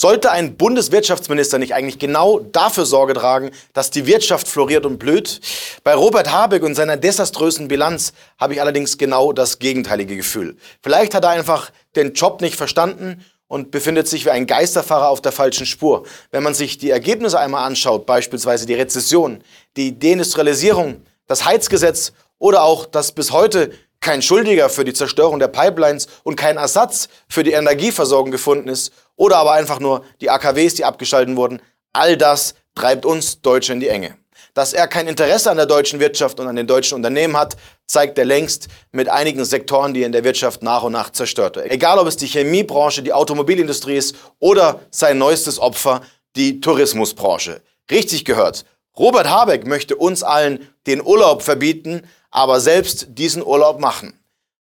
Sollte ein Bundeswirtschaftsminister nicht eigentlich genau dafür Sorge tragen, dass die Wirtschaft floriert und blüht? Bei Robert Habeck und seiner desaströsen Bilanz habe ich allerdings genau das gegenteilige Gefühl. Vielleicht hat er einfach den Job nicht verstanden und befindet sich wie ein Geisterfahrer auf der falschen Spur. Wenn man sich die Ergebnisse einmal anschaut, beispielsweise die Rezession, die Deindustrialisierung, das Heizgesetz oder auch das bis heute kein Schuldiger für die Zerstörung der Pipelines und kein Ersatz für die Energieversorgung gefunden ist oder aber einfach nur die AKWs, die abgeschalten wurden, all das treibt uns Deutsche in die Enge. Dass er kein Interesse an der deutschen Wirtschaft und an den deutschen Unternehmen hat, zeigt er längst mit einigen Sektoren, die er in der Wirtschaft nach und nach zerstörte. Egal ob es die Chemiebranche, die Automobilindustrie ist oder sein neuestes Opfer, die Tourismusbranche. Richtig gehört. Robert Habeck möchte uns allen den Urlaub verbieten, aber selbst diesen Urlaub machen.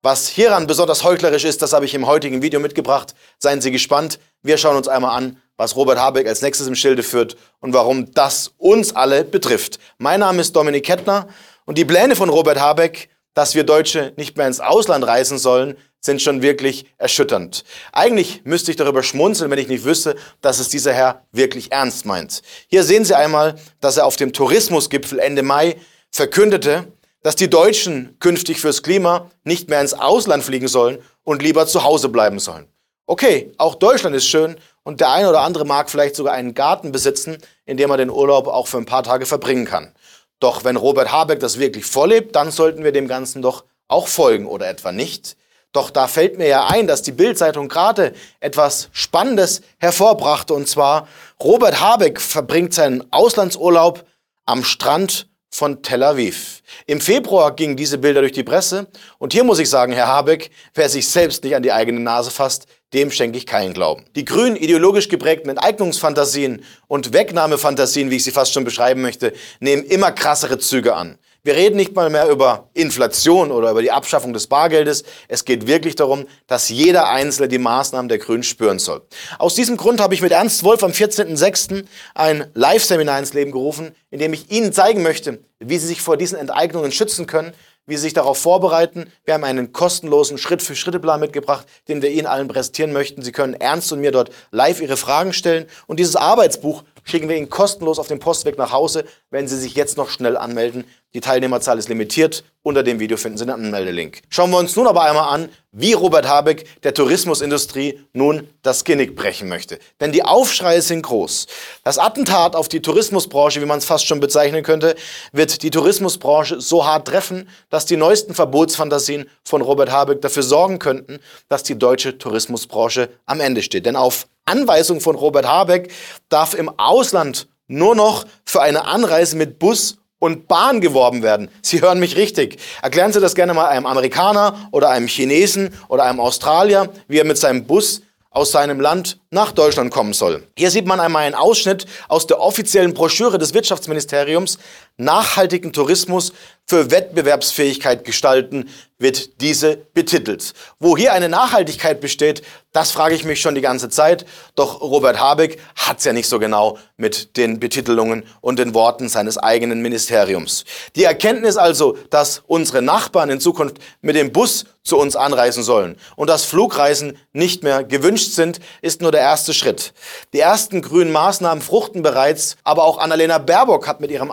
Was hieran besonders heuchlerisch ist, das habe ich im heutigen Video mitgebracht. Seien Sie gespannt. Wir schauen uns einmal an, was Robert Habeck als nächstes im Schilde führt und warum das uns alle betrifft. Mein Name ist Dominik Kettner und die Pläne von Robert Habeck, dass wir Deutsche nicht mehr ins Ausland reisen sollen, sind schon wirklich erschütternd. Eigentlich müsste ich darüber schmunzeln, wenn ich nicht wüsste, dass es dieser Herr wirklich ernst meint. Hier sehen Sie einmal, dass er auf dem Tourismusgipfel Ende Mai verkündete, dass die Deutschen künftig fürs Klima nicht mehr ins Ausland fliegen sollen und lieber zu Hause bleiben sollen. Okay, auch Deutschland ist schön und der eine oder andere mag vielleicht sogar einen Garten besitzen, in dem er den Urlaub auch für ein paar Tage verbringen kann. Doch wenn Robert Habeck das wirklich vorlebt, dann sollten wir dem Ganzen doch auch folgen oder etwa nicht. Doch da fällt mir ja ein, dass die Bildzeitung gerade etwas Spannendes hervorbrachte und zwar Robert Habeck verbringt seinen Auslandsurlaub am Strand von Tel Aviv. Im Februar gingen diese Bilder durch die Presse und hier muss ich sagen, Herr Habeck, wer sich selbst nicht an die eigene Nase fasst, dem schenke ich keinen Glauben. Die grün ideologisch geprägten Enteignungsfantasien und Wegnahmefantasien, wie ich sie fast schon beschreiben möchte, nehmen immer krassere Züge an. Wir reden nicht mal mehr über Inflation oder über die Abschaffung des Bargeldes. Es geht wirklich darum, dass jeder Einzelne die Maßnahmen der Grünen spüren soll. Aus diesem Grund habe ich mit Ernst Wolf am 14.06. ein Live-Seminar ins Leben gerufen, in dem ich Ihnen zeigen möchte, wie Sie sich vor diesen Enteignungen schützen können, wie Sie sich darauf vorbereiten. Wir haben einen kostenlosen Schritt-für-Schritte-Plan mitgebracht, den wir Ihnen allen präsentieren möchten. Sie können Ernst und mir dort live Ihre Fragen stellen. Und dieses Arbeitsbuch schicken wir Ihnen kostenlos auf dem Postweg nach Hause, wenn Sie sich jetzt noch schnell anmelden. Die Teilnehmerzahl ist limitiert. Unter dem Video finden Sie den Anmeldelink. Schauen wir uns nun aber einmal an, wie Robert Habeck der Tourismusindustrie nun das Genick brechen möchte. Denn die Aufschreie sind groß. Das Attentat auf die Tourismusbranche, wie man es fast schon bezeichnen könnte, wird die Tourismusbranche so hart treffen, dass die neuesten Verbotsfantasien von Robert Habeck dafür sorgen könnten, dass die deutsche Tourismusbranche am Ende steht. Denn auf Anweisung von Robert Habeck darf im Ausland nur noch für eine Anreise mit Bus und Bahn geworben werden. Sie hören mich richtig. Erklären Sie das gerne mal einem Amerikaner oder einem Chinesen oder einem Australier, wie er mit seinem Bus aus seinem Land nach Deutschland kommen soll. Hier sieht man einmal einen Ausschnitt aus der offiziellen Broschüre des Wirtschaftsministeriums Nachhaltigen Tourismus für Wettbewerbsfähigkeit gestalten, wird diese betitelt. Wo hier eine Nachhaltigkeit besteht, das frage ich mich schon die ganze Zeit. Doch Robert Habeck hat es ja nicht so genau mit den Betitelungen und den Worten seines eigenen Ministeriums. Die Erkenntnis also, dass unsere Nachbarn in Zukunft mit dem Bus zu uns anreisen sollen und dass Flugreisen nicht mehr gewünscht sind, ist nur der erste Schritt. Die ersten grünen Maßnahmen fruchten bereits, aber auch Annalena Baerbock hat mit ihrem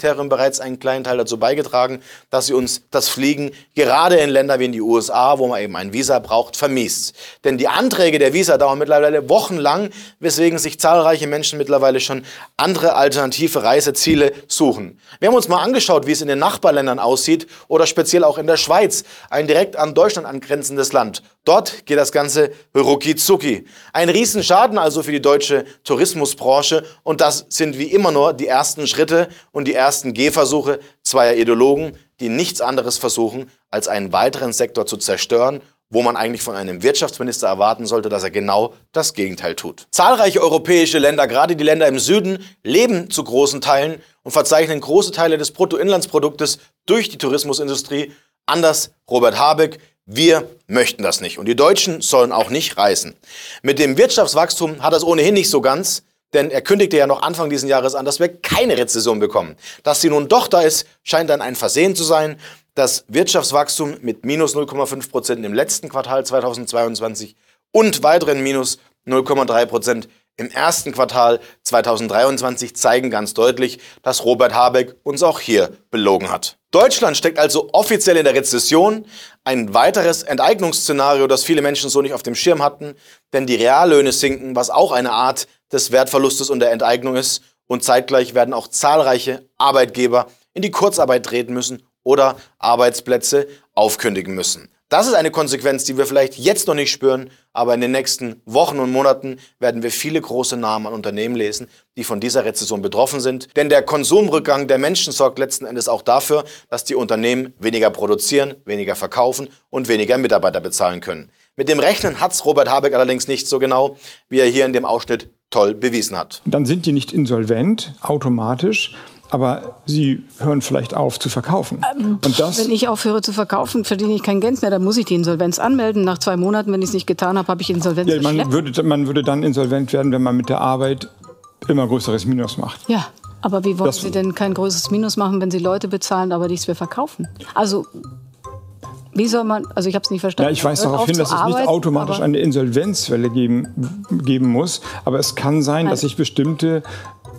Außenministerium bereits einen kleinen Teil dazu beigetragen, dass sie uns das Fliegen gerade in Länder wie in die USA, wo man eben ein Visa braucht, vermiest. Denn die Anträge der Visa dauern mittlerweile wochenlang, weswegen sich zahlreiche Menschen mittlerweile schon andere alternative Reiseziele suchen. Wir haben uns mal angeschaut, wie es in den Nachbarländern aussieht oder speziell auch in der Schweiz, ein direkt an Deutschland angrenzendes Land. Dort geht das Ganze rucki zucki. Ein Riesenschaden also für die deutsche Tourismusbranche und das sind wie immer nur die ersten Schritte und die ersten Gehversuche zweier Ideologen, die nichts anderes versuchen, als einen weiteren Sektor zu zerstören wo man eigentlich von einem Wirtschaftsminister erwarten sollte, dass er genau das Gegenteil tut. Zahlreiche europäische Länder, gerade die Länder im Süden, leben zu großen Teilen und verzeichnen große Teile des Bruttoinlandsproduktes durch die Tourismusindustrie. Anders Robert Habeck, wir möchten das nicht. Und die Deutschen sollen auch nicht reisen. Mit dem Wirtschaftswachstum hat das ohnehin nicht so ganz, denn er kündigte ja noch Anfang dieses Jahres an, dass wir keine Rezession bekommen. Dass sie nun doch da ist, scheint dann ein Versehen zu sein. Das Wirtschaftswachstum mit minus 0,5 Prozent im letzten Quartal 2022 und weiteren minus 0,3 Prozent im ersten Quartal 2023 zeigen ganz deutlich, dass Robert Habeck uns auch hier belogen hat. Deutschland steckt also offiziell in der Rezession, ein weiteres Enteignungsszenario, das viele Menschen so nicht auf dem Schirm hatten, denn die Reallöhne sinken, was auch eine Art des Wertverlustes und der Enteignung ist, und zeitgleich werden auch zahlreiche Arbeitgeber in die Kurzarbeit treten müssen oder Arbeitsplätze aufkündigen müssen. Das ist eine Konsequenz, die wir vielleicht jetzt noch nicht spüren, aber in den nächsten Wochen und Monaten werden wir viele große Namen an Unternehmen lesen, die von dieser Rezession betroffen sind. Denn der Konsumrückgang der Menschen sorgt letzten Endes auch dafür, dass die Unternehmen weniger produzieren, weniger verkaufen und weniger Mitarbeiter bezahlen können. Mit dem Rechnen hat's Robert Habeck allerdings nicht so genau, wie er hier in dem Ausschnitt toll bewiesen hat. Dann sind die nicht insolvent automatisch, aber sie hören vielleicht auf zu verkaufen. Ähm, und das wenn ich aufhöre zu verkaufen, verdiene ich kein Geld mehr. Dann muss ich die Insolvenz anmelden. Nach zwei Monaten, wenn ich es nicht getan habe, habe ich Insolvenz. Ja, man, würde, man würde dann insolvent werden, wenn man mit der Arbeit immer größeres Minus macht. Ja, aber wie wollen das, Sie denn kein größeres Minus machen, wenn Sie Leute bezahlen, aber nichts mehr verkaufen? Also wie soll man, also ich habe es nicht verstanden. Ja, ich weise darauf hin, dass es nicht automatisch eine Insolvenzwelle geben, geben muss, aber es kann sein, dass sich bestimmte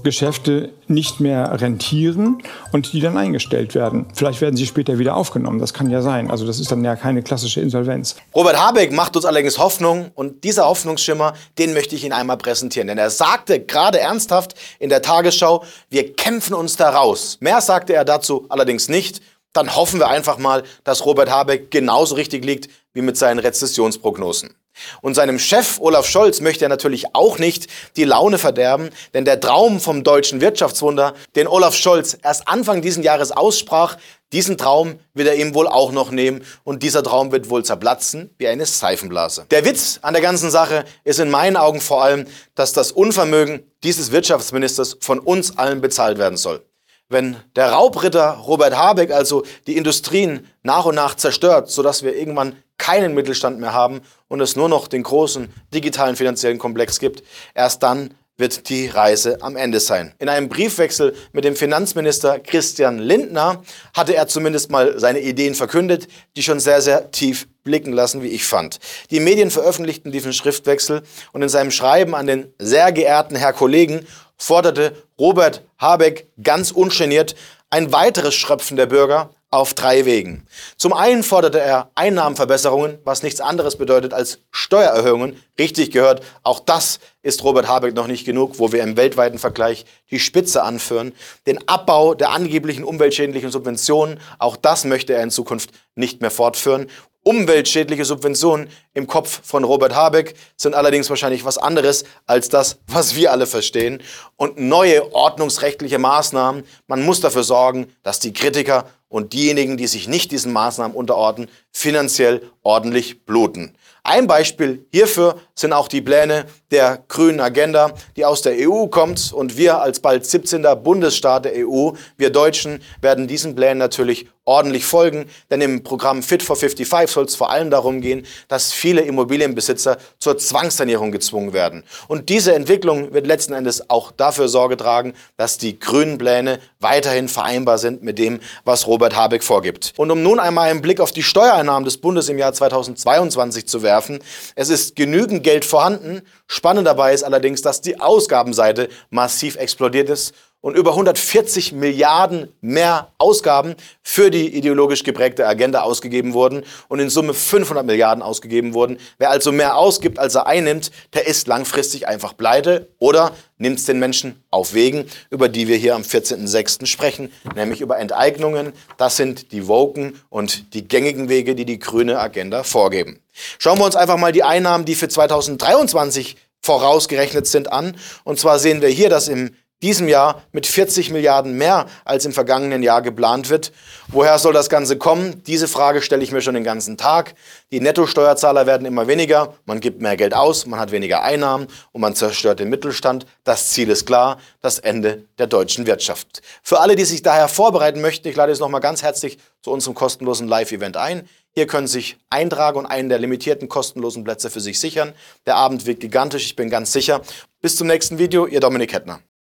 Geschäfte nicht mehr rentieren und die dann eingestellt werden. Vielleicht werden sie später wieder aufgenommen. Das kann ja sein. Also das ist dann ja keine klassische Insolvenz. Robert Habeck macht uns allerdings Hoffnung und dieser Hoffnungsschimmer, den möchte ich Ihnen einmal präsentieren. Denn er sagte gerade ernsthaft in der Tagesschau, wir kämpfen uns da raus. Mehr sagte er dazu allerdings nicht. Dann hoffen wir einfach mal, dass Robert Habeck genauso richtig liegt wie mit seinen Rezessionsprognosen. Und seinem Chef Olaf Scholz möchte er natürlich auch nicht die Laune verderben, denn der Traum vom deutschen Wirtschaftswunder, den Olaf Scholz erst Anfang diesen Jahres aussprach, diesen Traum wird er ihm wohl auch noch nehmen und dieser Traum wird wohl zerplatzen wie eine Seifenblase. Der Witz an der ganzen Sache ist in meinen Augen vor allem, dass das Unvermögen dieses Wirtschaftsministers von uns allen bezahlt werden soll. Wenn der Raubritter Robert Habeck also die Industrien nach und nach zerstört, sodass wir irgendwann keinen Mittelstand mehr haben und es nur noch den großen digitalen finanziellen Komplex gibt, erst dann wird die Reise am Ende sein. In einem Briefwechsel mit dem Finanzminister Christian Lindner hatte er zumindest mal seine Ideen verkündet, die schon sehr, sehr tief blicken lassen, wie ich fand. Die Medien veröffentlichten diesen Schriftwechsel und in seinem Schreiben an den sehr geehrten Herr Kollegen forderte Robert Habeck ganz ungeniert ein weiteres Schröpfen der Bürger auf drei Wegen. Zum einen forderte er Einnahmenverbesserungen, was nichts anderes bedeutet als Steuererhöhungen. Richtig gehört, auch das ist Robert Habeck noch nicht genug, wo wir im weltweiten Vergleich die Spitze anführen. Den Abbau der angeblichen umweltschädlichen Subventionen, auch das möchte er in Zukunft nicht mehr fortführen. Umweltschädliche Subventionen im Kopf von Robert Habeck sind allerdings wahrscheinlich was anderes als das, was wir alle verstehen. Und neue ordnungsrechtliche Maßnahmen. Man muss dafür sorgen, dass die Kritiker und diejenigen, die sich nicht diesen Maßnahmen unterordnen, finanziell ordentlich bluten. Ein Beispiel hierfür sind auch die Pläne der grünen Agenda, die aus der EU kommt. Und wir als bald 17. Bundesstaat der EU, wir Deutschen, werden diesen Plänen natürlich ordentlich folgen. Denn im Programm Fit for 55 soll es vor allem darum gehen, dass viele Immobilienbesitzer zur Zwangssanierung gezwungen werden. Und diese Entwicklung wird letzten Endes auch dafür Sorge tragen, dass die grünen Pläne weiterhin vereinbar sind mit dem, was Robert Habeck vorgibt. Und um nun einmal einen Blick auf die Steuereinnahmen des Bundes im Jahr 2022 zu werfen, es ist genügend Geld vorhanden. Spannend dabei ist allerdings, dass die Ausgabenseite massiv explodiert ist und über 140 Milliarden mehr Ausgaben für die ideologisch geprägte Agenda ausgegeben wurden und in Summe 500 Milliarden ausgegeben wurden. Wer also mehr ausgibt, als er einnimmt, der ist langfristig einfach pleite oder nimmt es den Menschen auf Wegen, über die wir hier am 14.06. sprechen, nämlich über Enteignungen. Das sind die Woken und die gängigen Wege, die die grüne Agenda vorgeben. Schauen wir uns einfach mal die Einnahmen, die für 2023 vorausgerechnet sind, an. Und zwar sehen wir hier, dass im diesem Jahr mit 40 Milliarden mehr als im vergangenen Jahr geplant wird. Woher soll das Ganze kommen? Diese Frage stelle ich mir schon den ganzen Tag. Die Nettosteuerzahler werden immer weniger, man gibt mehr Geld aus, man hat weniger Einnahmen und man zerstört den Mittelstand. Das Ziel ist klar, das Ende der deutschen Wirtschaft. Für alle, die sich daher vorbereiten möchten, ich lade jetzt nochmal ganz herzlich zu unserem kostenlosen Live-Event ein. Hier können Sie sich eintragen und einen der limitierten kostenlosen Plätze für sich sichern. Der Abend wird gigantisch, ich bin ganz sicher. Bis zum nächsten Video, Ihr Dominik Hettner.